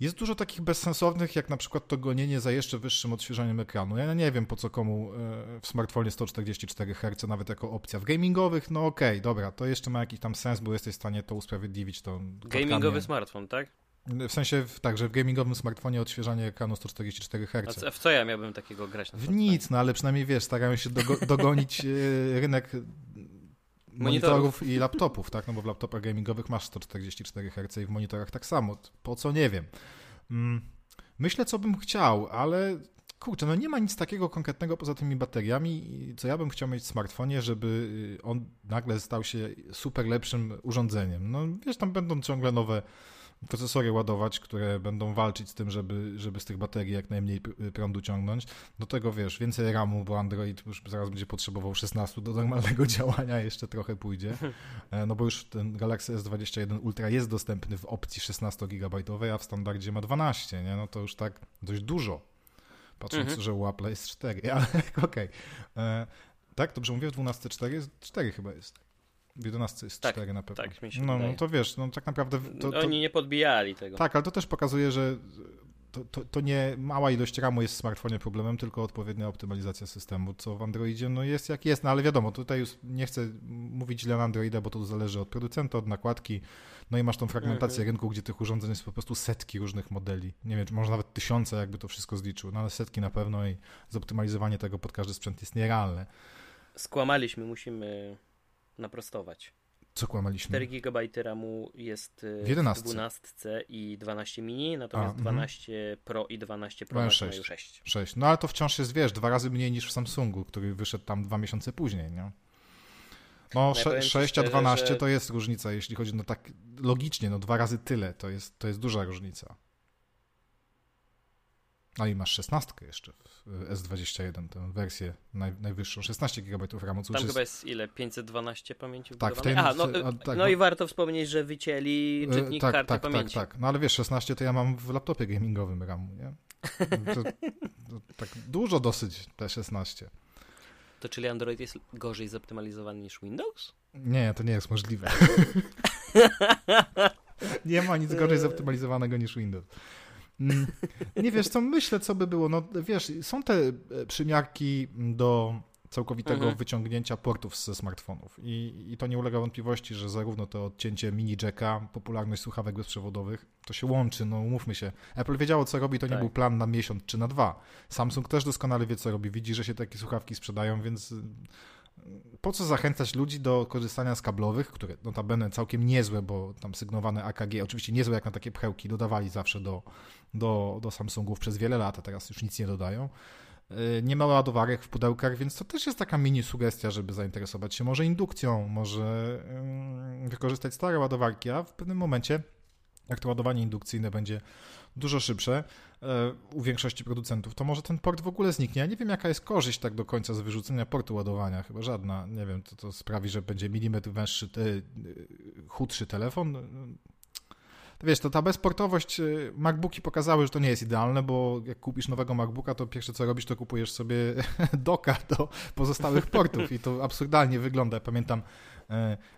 jest dużo takich bezsensownych, jak na przykład to gonienie za jeszcze wyższym odświeżaniem ekranu. Ja nie wiem, po co komu e, w smartfonie 144 Hz nawet jako opcja. W gamingowych, no okej, okay, dobra, to jeszcze ma jakiś tam sens, bo jesteś w stanie to usprawiedliwić. To Gamingowy smartfon, tak? W sensie, tak, że w gamingowym smartfonie odświeżanie ekranu 144 Hz. A w co ja miałbym takiego grać? w nic, no ale przynajmniej wiesz, starają się dogo dogonić e, rynek monitorów i laptopów, tak? No bo w laptopach gamingowych masz 144 Hz i w monitorach tak samo. Po co nie wiem. Mm, myślę, co bym chciał, ale kurczę, no nie ma nic takiego konkretnego poza tymi bateriami, co ja bym chciał mieć w smartfonie, żeby y, on nagle stał się super lepszym urządzeniem. No wiesz, tam będą ciągle nowe procesory ładować, które będą walczyć z tym, żeby, żeby z tych baterii jak najmniej prądu ciągnąć. Do tego wiesz, więcej RAMu, bo Android już zaraz będzie potrzebował 16 do normalnego działania, jeszcze trochę pójdzie. E, no bo już ten Galaxy S21 Ultra jest dostępny w opcji 16 GB, a w standardzie ma 12, nie? No to już tak dość dużo. Patrząc, mhm. że u Apple jest 4, ale okej. Okay. E, tak, dobrze mówię, w 12.4 4 chyba jest. W 11 jest tak, 4 na pewno. Tak, mi się no, no to wiesz, no tak naprawdę... To, to, Oni nie podbijali tego. Tak, ale to też pokazuje, że to, to, to, nie mała ilość RAMu jest w smartfonie problemem, tylko odpowiednia optymalizacja systemu, co w Androidzie no jest jak jest, no ale wiadomo, tutaj już nie chcę mówić źle na Androida, bo to zależy od producenta, od nakładki, no i masz tą fragmentację mhm. rynku, gdzie tych urządzeń jest po prostu setki różnych modeli. Nie wiem, czy może nawet tysiące, jakby to wszystko zliczył, no ale setki na pewno i zoptymalizowanie tego pod każdy sprzęt jest nierealne. Skłamaliśmy, musimy naprostować. Co kłamaliśmy? 4 GB RAMu jest y, w, 11. w 12 i 12 mini, natomiast A, 12 mm. Pro i 12 Pro Max 6. mają 6. 6. No ale to wciąż jest, wiesz, dwa razy mniej niż w Samsungu, który wyszedł tam dwa miesiące później, nie? No, ja 6 a 12 że... to jest różnica, jeśli chodzi, no tak logicznie, no dwa razy tyle, to jest, to jest duża różnica. No i masz 16 jeszcze w S21, tę wersję naj, najwyższą, 16 GB RAMu. Tam chyba jest ile? 512 pamięci Tak, w tej, Aha, no, a, tak, no bo... i warto wspomnieć, że wycięli e, czytnik tak, karty tak, pamięci. Tak, tak, no ale wiesz, 16 to ja mam w laptopie gamingowym RAMu, nie? To, to, tak dużo dosyć te 16. To czyli Android jest gorzej zoptymalizowany niż Windows? Nie, to nie jest możliwe. nie ma nic gorzej zoptymalizowanego niż Windows. Mm, nie wiesz, co myślę, co by było. No wiesz, są te e, przymiarki do całkowitego mhm. wyciągnięcia portów ze smartfonów. I, I to nie ulega wątpliwości, że zarówno to odcięcie mini jacka, popularność słuchawek bezprzewodowych, to się łączy, no umówmy się. Apple wiedziało, co robi, to tak. nie był plan na miesiąc czy na dwa. Samsung też doskonale wie, co robi. Widzi, że się takie słuchawki sprzedają, więc po co zachęcać ludzi do korzystania z kablowych, które notabene całkiem niezłe, bo tam sygnowane AKG, oczywiście niezłe jak na takie pchełki, dodawali zawsze do, do, do Samsungów przez wiele lat, a teraz już nic nie dodają. Y, nie ma ładowarek w pudełkach, więc to też jest taka mini sugestia, żeby zainteresować się może indukcją, może wykorzystać stare ładowarki, a w pewnym momencie jak to ładowanie indukcyjne będzie dużo szybsze e, u większości producentów, to może ten port w ogóle zniknie. Ja nie wiem, jaka jest korzyść tak do końca z wyrzucenia portu ładowania, chyba żadna. Nie wiem, to, to sprawi, że będzie milimetr węższy, te, chudszy telefon. wiesz, to ta bezportowość, e, MacBooki pokazały, że to nie jest idealne, bo jak kupisz nowego MacBooka, to pierwsze co robisz, to kupujesz sobie doka do pozostałych portów i to absurdalnie wygląda. Ja pamiętam E,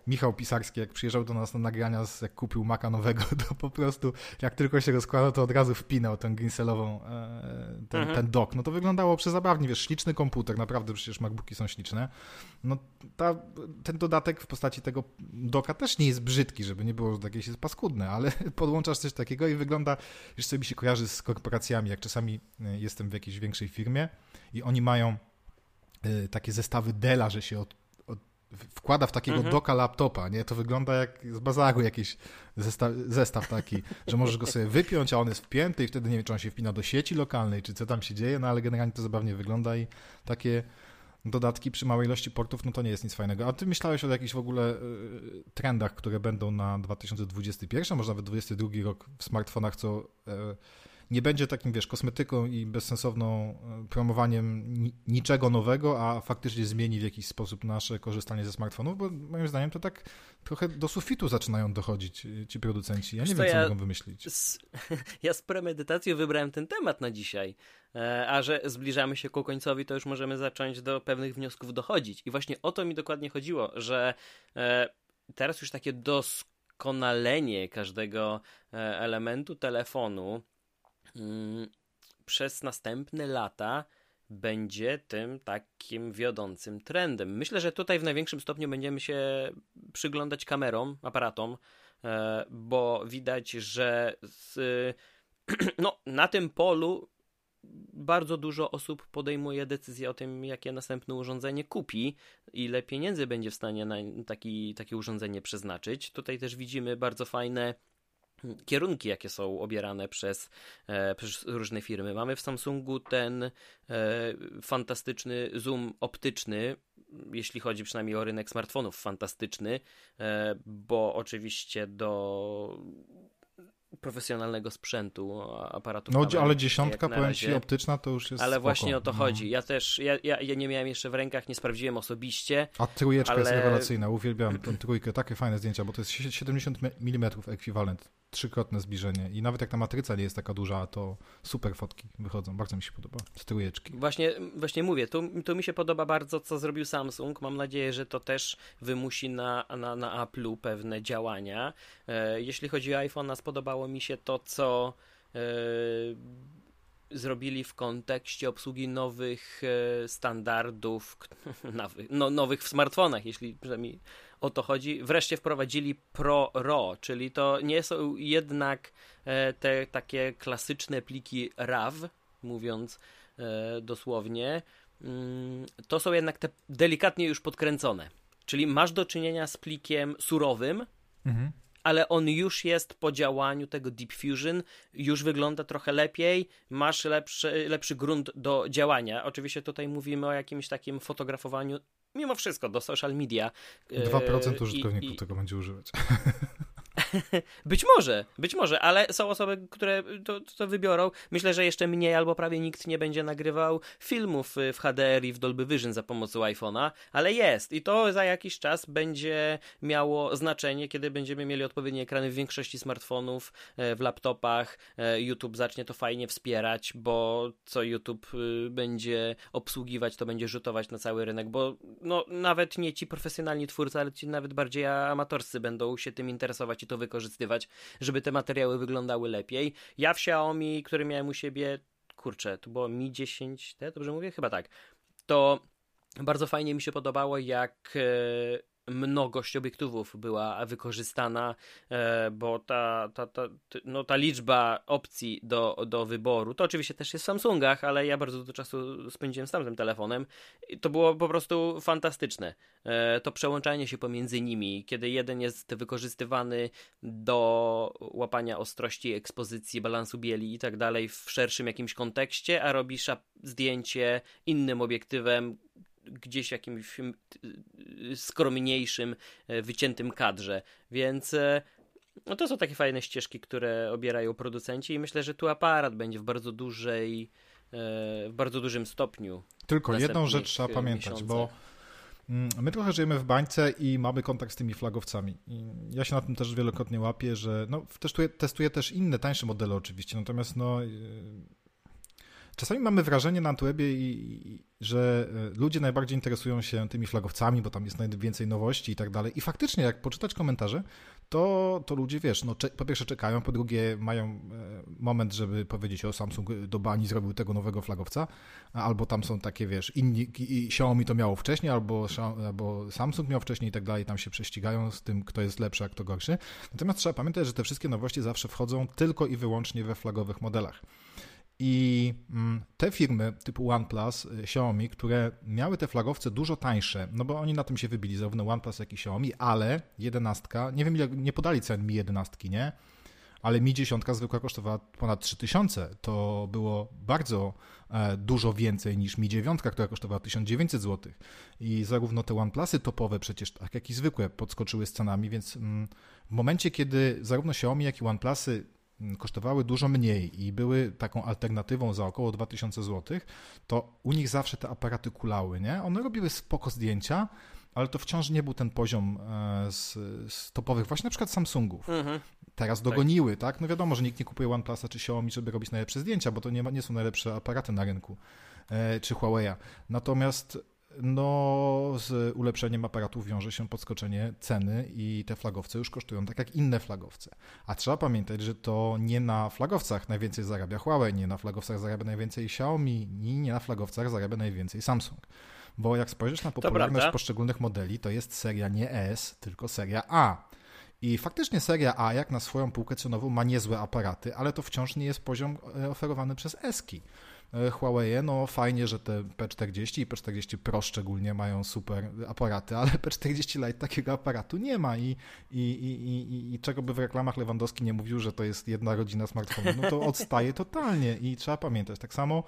Michał Pisarski, jak przyjeżdżał do nas na nagrania, jak kupił Maka nowego, to po prostu jak tylko się rozkładał, to od razu wpinał tę grinselową, e, ten, mhm. ten dok. No to wyglądało przezabawnie, wiesz, śliczny komputer, naprawdę przecież MacBooki są śliczne. No ta, ten dodatek w postaci tego doka też nie jest brzydki, żeby nie było, że jakieś jest paskudne, ale podłączasz coś takiego i wygląda, wiesz, co mi się kojarzy z korporacjami, jak czasami e, jestem w jakiejś większej firmie i oni mają takie zestawy Dela, że się od wkłada w takiego mhm. doka laptopa, nie? To wygląda jak z bazaru jakiś zestaw, zestaw taki, że możesz go sobie wypiąć, a on jest wpięty i wtedy nie wiem, czy on się wpina do sieci lokalnej, czy co tam się dzieje, no ale generalnie to zabawnie wygląda i takie dodatki przy małej ilości portów, no to nie jest nic fajnego. A ty myślałeś o jakichś w ogóle y, trendach, które będą na 2021, może nawet 2022 rok w smartfonach, co y, nie będzie takim, wiesz, kosmetyką i bezsensowną e, promowaniem niczego nowego, a faktycznie zmieni w jakiś sposób nasze korzystanie ze smartfonów, bo moim zdaniem to tak trochę do sufitu zaczynają dochodzić e, ci producenci. Ja nie wiem, co ja, mogą wymyślić. Z, ja z premedytacją wybrałem ten temat na dzisiaj, e, a że zbliżamy się ku końcowi, to już możemy zacząć do pewnych wniosków dochodzić. I właśnie o to mi dokładnie chodziło, że teraz już takie doskonalenie każdego elementu telefonu przez następne lata będzie tym takim wiodącym trendem. Myślę, że tutaj w największym stopniu będziemy się przyglądać kamerom, aparatom, e, bo widać, że z, no, na tym polu bardzo dużo osób podejmuje decyzję o tym, jakie następne urządzenie kupi, ile pieniędzy będzie w stanie na taki, takie urządzenie przeznaczyć. Tutaj też widzimy bardzo fajne kierunki, jakie są obierane przez, e, przez różne firmy. Mamy w Samsungu ten e, fantastyczny zoom optyczny, jeśli chodzi przynajmniej o rynek smartfonów, fantastyczny, e, bo oczywiście do profesjonalnego sprzętu, aparatu. No, ale dziesiątka, powiem razie. ci, optyczna to już jest Ale spoko. właśnie o to no. chodzi. Ja też, ja, ja, ja, nie miałem jeszcze w rękach, nie sprawdziłem osobiście. A trójeczka ale... jest rewelacyjna, uwielbiam tę trójkę, takie fajne zdjęcia, bo to jest 70 mm ekwiwalent, trzykrotne zbliżenie i nawet jak ta matryca nie jest taka duża, to super fotki wychodzą, bardzo mi się podoba, z trójeczki. Właśnie, właśnie mówię, tu, tu mi się podoba bardzo, co zrobił Samsung, mam nadzieję, że to też wymusi na, na, na Apple'u pewne działania. E, jeśli chodzi o iPhone'a, spodobało mi się to, co e, zrobili w kontekście obsługi nowych e, standardów, no, nowych w smartfonach, jeśli przynajmniej o to chodzi. Wreszcie wprowadzili Pro RAW, czyli to nie są jednak e, te takie klasyczne pliki RAW, mówiąc e, dosłownie. Mm, to są jednak te delikatnie już podkręcone. Czyli masz do czynienia z plikiem surowym, mhm ale on już jest po działaniu tego Deep Fusion, już wygląda trochę lepiej, masz lepszy, lepszy grunt do działania. Oczywiście tutaj mówimy o jakimś takim fotografowaniu, mimo wszystko, do social media. 2% użytkowników i, i... tego będzie używać. być może, być może, ale są osoby, które to, to, wybiorą. Myślę, że jeszcze mniej albo prawie nikt nie będzie nagrywał filmów w HDR i w Dolby Vision za pomocą iPhone'a, ale jest i to za jakiś czas będzie miało znaczenie, kiedy będziemy mieli odpowiednie ekrany w większości smartfonów, e, w laptopach. E, YouTube zacznie to fajnie wspierać, bo co YouTube y, będzie obsługiwać, to będzie rzutować na cały rynek, bo no, nawet nie ci profesjonalni twórcy, ale ci nawet bardziej amatorscy będą się tym interesować i to wykorzystywać, żeby te materiały wyglądały lepiej. Ja w Xiaomi, który miałem u siebie, kurczę, to było Mi 10T, dobrze mówię? Chyba tak. To bardzo fajnie mi się podobało, jak e, mnogość obiektywów była wykorzystana, e, bo ta, ta, ta, no, ta liczba opcji do, do wyboru, to oczywiście też jest w Samsungach, ale ja bardzo dużo czasu spędziłem z tamtym telefonem i to było po prostu fantastyczne. E, to przełączanie się pomiędzy nimi, kiedy jeden jest wykorzystywany do łapania ostrości ekspozycji, balansu bieli i tak dalej w szerszym jakimś kontekście, a robisz zdjęcie innym obiektywem, gdzieś w jakimś skromniejszym, e, wyciętym kadrze. Więc e, No to są takie fajne ścieżki, które obierają producenci i myślę, że tu aparat będzie w bardzo dużej, e, w bardzo dużym stopniu. Tylko jedną rzecz trzeba pamiętać, miesiącach. bo mm, my trochę żyjemy w bańce i mamy kontakt z tymi flagowcami. I ja się na tym też wielokrotnie łapię, że no, testuję, testuję też inne, tańsze modele oczywiście, natomiast no Czasami mamy wrażenie na Antwebie, że e, ludzie najbardziej interesują się tymi flagowcami, bo tam jest najwięcej nowości i tak dalej. I faktycznie, jak poczytać komentarze, to, to ludzie, wiesz, no, po pierwsze czekają, po drugie mają e, moment, żeby powiedzieć, o Samsung do bani zrobił tego nowego flagowca, albo tam są takie, wiesz, inni, i Xiaomi to miało wcześniej, albo, albo Samsung miał wcześniej i tak dalej, tam się prześcigają z tym, kto jest lepszy, a kto gorszy. Natomiast trzeba pamiętać, że te wszystkie nowości zawsze wchodzą tylko i wyłącznie we flagowych modelach. I mm, te firmy typu OnePlus, y, Xiaomi, które miały te flagowce dużo tańsze, no bo oni na tym się wybili, zarówno OnePlus, jak i Xiaomi, ale 11, nie wiem ile, nie podali cen Mi 11, nie? Ale Mi 10 zwykła kosztowała ponad 3000. To było bardzo e, dużo więcej niż Mi 9, która kosztowała 1900 zł. I zarówno te OnePlusy topowe przecież, tak jak i zwykłe, podskoczyły z cenami, więc mm, w momencie, kiedy zarówno Xiaomi, jak i OnePlusy kosztowały dużo mniej i były taką alternatywą za około 2000 zł, to u nich zawsze te aparaty kulały, nie? One robiły spoko zdjęcia, ale to wciąż nie był ten poziom e, z, z topowych, właśnie na przykład Samsungów. Mhm. Teraz tak. dogoniły, tak. tak? No wiadomo, że nikt nie kupuje OnePlusa czy Xiaomi, żeby robić najlepsze zdjęcia, bo to nie, ma, nie są najlepsze aparaty na rynku, e, czy Huawei'a. Natomiast no, z ulepszeniem aparatów wiąże się podskoczenie ceny i te flagowce już kosztują tak jak inne flagowce. A trzeba pamiętać, że to nie na flagowcach najwięcej zarabia Huawei, nie na flagowcach zarabia najwięcej Xiaomi, nie na flagowcach zarabia najwięcej Samsung. Bo jak spojrzysz na popularność poszczególnych modeli, to jest seria nie S, tylko seria A. I faktycznie seria A, jak na swoją półkę cenową, ma niezłe aparaty, ale to wciąż nie jest poziom e, oferowany przez Eski. E, Huawei, no fajnie, że te P40 i P40 Pro szczególnie mają super aparaty, ale P40 Lite takiego aparatu nie ma i, i, i, i, i czego by w reklamach Lewandowski nie mówił, że to jest jedna rodzina smartfonów, no to odstaje totalnie i trzeba pamiętać. Tak samo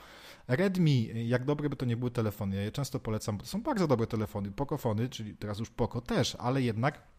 Redmi, jak dobre by to nie były telefony, ja je często polecam, bo to są bardzo dobre telefony, Pokofony, czyli teraz już Poco też, ale jednak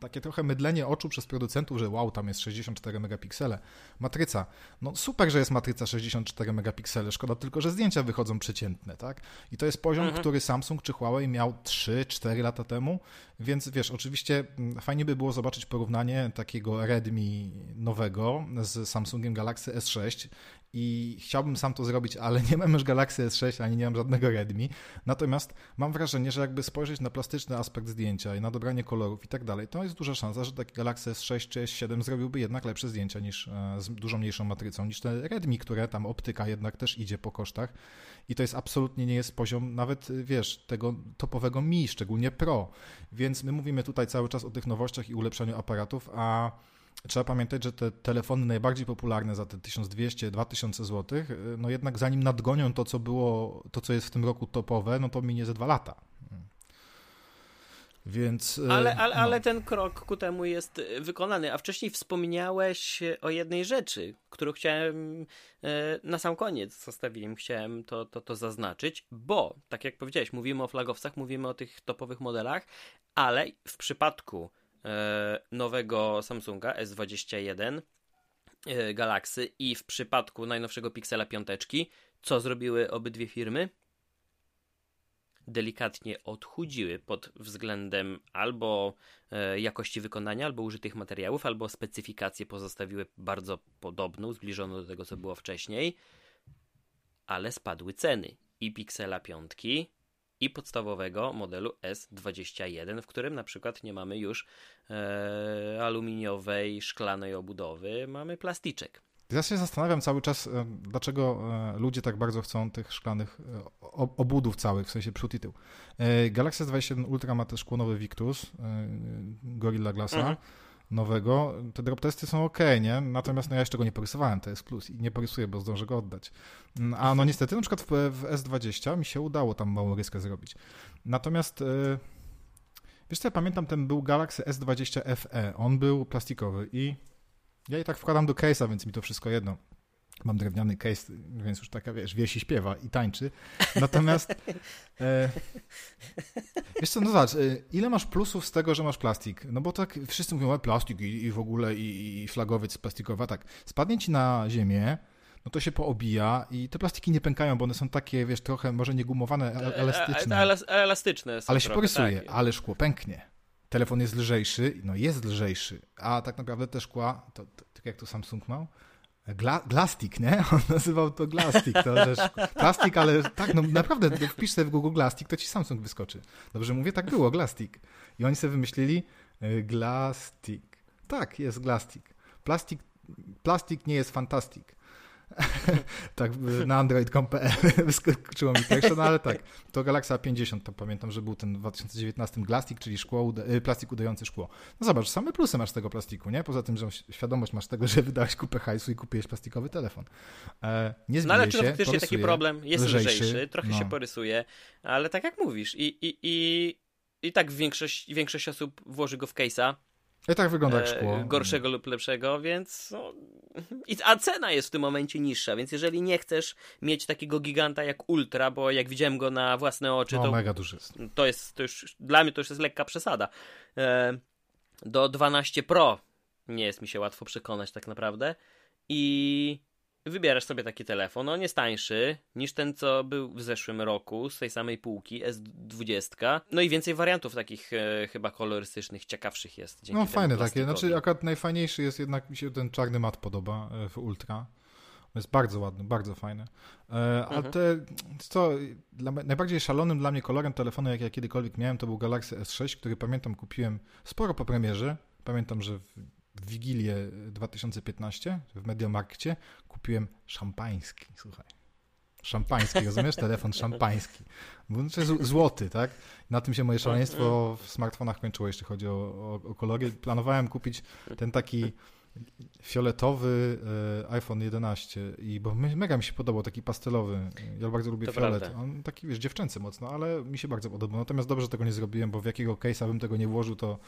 takie trochę mydlenie oczu przez producentów, że wow, tam jest 64 megapiksele. Matryca. No super, że jest matryca 64 megapiksele, szkoda tylko, że zdjęcia wychodzą przeciętne, tak? I to jest poziom, mhm. który Samsung czy Huawei miał 3-4 lata temu, więc wiesz, oczywiście mm, fajnie by było zobaczyć porównanie takiego Redmi nowego z Samsungiem Galaxy S6 i chciałbym sam to zrobić, ale nie mam już Galaxy S6, ani nie mam żadnego Redmi. Natomiast mam wrażenie, że jakby spojrzeć na plastyczny aspekt zdjęcia i na dobranie kolorów i tak dalej, to jest duża szansa, że taki Galaxy S6 czy S7 zrobiłby jednak lepsze zdjęcia niż e, z dużo mniejszą matrycą, niż te Redmi, które tam optyka jednak też idzie po kosztach i to jest absolutnie nie jest poziom nawet, wiesz, tego topowego Mi, szczególnie Pro. Więc my mówimy tutaj cały czas o tych nowościach i ulepszaniu aparatów, a Trzeba pamiętać, że te telefony najbardziej popularne za te 1200-2000 zł, no jednak zanim nadgonią to, co było, to co jest w tym roku topowe, no to minie ze dwa lata. Więc, e, ale, ale, no. ale ten krok ku temu jest wykonany. A wcześniej wspomniałeś o jednej rzeczy, którą chciałem na sam koniec zostawiłem, chciałem to, to, to zaznaczyć, bo tak jak powiedziałeś, mówimy o flagowcach, mówimy o tych topowych modelach, ale w przypadku nowego Samsunga S21 e, Galaxy i w przypadku najnowszego Pixela 5, co zrobiły obydwie firmy? Delikatnie odchudziły pod względem albo e, jakości wykonania, albo użytych materiałów, albo specyfikację pozostawiły bardzo podobną, zbliżoną do tego, co było wcześniej, ale spadły ceny i Pixela 5 i podstawowego modelu S21, w którym na przykład nie mamy już e, aluminiowej, szklanej obudowy, mamy plastyczek. Ja się zastanawiam cały czas, e, dlaczego e, ludzie tak bardzo chcą tych szklanych e, obudów całych, w sensie przód i tył. Galaxy S21 Ultra ma też kłonowy Victus, Gorilla Glassa. Mhm nowego, te drop testy są ok, nie? Natomiast no ja jeszcze go nie porysowałem, to jest plus i nie porysuję, bo zdążę go oddać. Mm, a no niestety na przykład w, w S20 mi się udało tam małą ryskę zrobić. Natomiast yy, wiesz co, ja pamiętam, ten był Galaxy S20 FE, on był plastikowy i ja i tak wkładam do case'a, więc mi to wszystko jedno. Mam drewniany case, więc już taka, wiesz, wiesi śpiewa i tańczy. Natomiast e, wiesz co, no zobacz, e, ile masz plusów z tego, że masz plastik? No bo tak wszyscy mówią, o plastik i, i w ogóle i, i flagowiec plastikowa, tak. Spadnie ci na ziemię, no to się poobija i te plastiki nie pękają, bo one są takie, wiesz, trochę może nie gumowane, elastyczne. E, e, elastyczne ale się porysuje, tak. ale szkło pęknie. Telefon jest lżejszy, no jest lżejszy, a tak naprawdę te szkła, to, to, tak jak to Samsung miał, Gla, Glastik, nie? On nazywał to Glastik. To, że plastik, ale tak, no naprawdę, wpisz sobie w Google Glastik, to ci Samsung wyskoczy. Dobrze mówię? Tak było, Glastik. I oni sobie wymyślili Glastik. Tak, jest Glastik. Plastik, plastik nie jest fantastik. tak, na android.com.pl wyskoczyło mi pierwsze, no ale tak, to Galaxy 50, to pamiętam, że był ten w 2019 Glastik, czyli szkło, y, plastik udający szkło. No zobacz, same plusy masz tego plastiku, nie? Poza tym, że świadomość masz tego, że wydałeś kupę hajsu i kupiłeś plastikowy telefon. E, nie no ale czy to faktycznie taki problem jest lżejszy, lżejszy trochę no. się porysuje, ale tak jak mówisz i, i, i, i tak większość, większość osób włoży go w case'a, i tak wygląda jak szkło. E, gorszego lub lepszego, więc. No, a cena jest w tym momencie niższa, więc jeżeli nie chcesz mieć takiego giganta jak Ultra, bo jak widziałem go na własne oczy, no, to. mega duży jest. To jest. To już, dla mnie to już jest lekka przesada. E, do 12 Pro nie jest mi się łatwo przekonać, tak naprawdę. I wybierasz sobie taki telefon. On jest tańszy niż ten, co był w zeszłym roku z tej samej półki, S20. No i więcej wariantów takich e, chyba kolorystycznych, ciekawszych jest. no fajne takie. Znaczy, akurat najfajniejszy jest jednak, mi się ten czarny mat podoba e, w Ultra. Jest bardzo ładny, bardzo fajny. E, a mhm. te, co, dla, najbardziej szalonym dla mnie kolorem telefonu, jak ja kiedykolwiek miałem, to był Galaxy S6, który pamiętam kupiłem sporo po premierze. Pamiętam, że w w Wigilię 2015 w Mediamarkcie kupiłem szampański, słuchaj. Szampański, rozumiesz? Telefon szampański. Jest złoty, tak? Na tym się moje szaleństwo w smartfonach kończyło, jeśli chodzi o, o, o kolory. Planowałem kupić ten taki fioletowy e, iPhone 11 i bo mega mi się podobał, taki pastelowy. Ja bardzo lubię to fiolet. Prawda. On taki, wiesz, dziewczęcy mocno, ale mi się bardzo podobał. Natomiast dobrze, że tego nie zrobiłem, bo w jakiego case'a bym tego nie włożył, to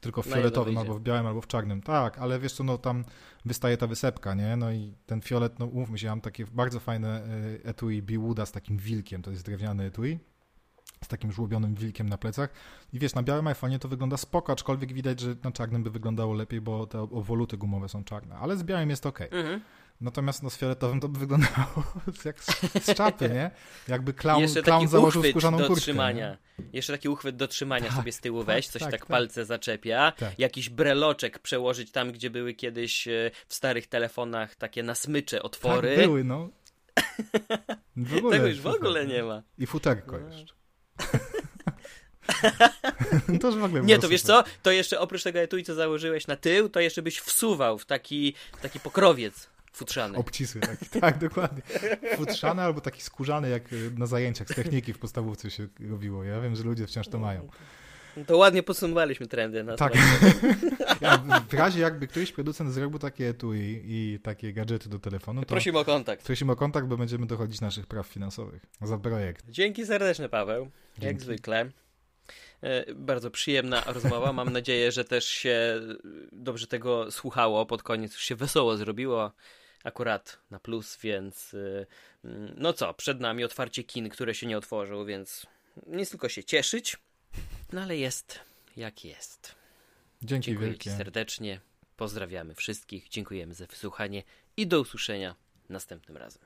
tylko w fioletowym, albo w białym, albo w czarnym. Tak, ale wiesz co, no tam wystaje ta wysepka, nie? No i ten fiolet, no umówmy się, ja mam takie bardzo fajne e, etui Biwooda z takim wilkiem, to jest drewniany etui, z takim żłobionym wilkiem na plecach. I wiesz, na białym iPhone'ie to wygląda spoko, aczkolwiek widać, że na czarnym by wyglądało lepiej, bo te obwoluty gumowe są czarne, ale z białym jest ok. Mhm. Natomiast no, z fioletowym to by wyglądało jak z, z czapy, nie? Jakby clown, Jeszcze clown założył skórzaną do kurtkę. Trzymania. Jeszcze taki uchwyt do trzymania tak, sobie z tyłu tak, weź, coś tak, tak, tak, palce zaczepia, tak. jakiś breloczek przełożyć tam, gdzie były kiedyś e, w starych telefonach takie na smycze otwory. Tak, były, no. W ogóle, Tego już w ogóle nie ma. I futerko no. jeszcze. to już w ogóle Nie, to wiesz co? To jeszcze oprócz tego etui, co założyłeś na tył, to jeszcze byś wsuwał w taki, w taki pokrowiec Futrzany. Obcisły taki, tak, dokładnie. Futrzany albo taki skórzany, jak y, na zajęciach z techniki w podstawówce się robiło. Ja wiem, że ludzie wciąż to mają. No to ładnie podsumowaliśmy trendy. Na tak. ja, w razie jakby któryś producent zrobił takie etui i takie gadżety do telefonu, to prosimy o kontakt. Prosimy o kontakt, bo będziemy dochodzić naszych praw finansowych za projekt. Dzięki serdeczne, Paweł. Dzięki. Jak zwykle. E, bardzo przyjemna rozmowa. Mam nadzieję, że też się dobrze tego słuchało. Pod koniec już się wesoło zrobiło akurat na plus, więc y, mm, no co, przed nami otwarcie kin, które się nie otworzył, więc nic tylko się cieszyć, no ale jest jak jest. Dzięki Dziękuję wielkie. Ci serdecznie, pozdrawiamy wszystkich, dziękujemy za wysłuchanie i do usłyszenia następnym razem.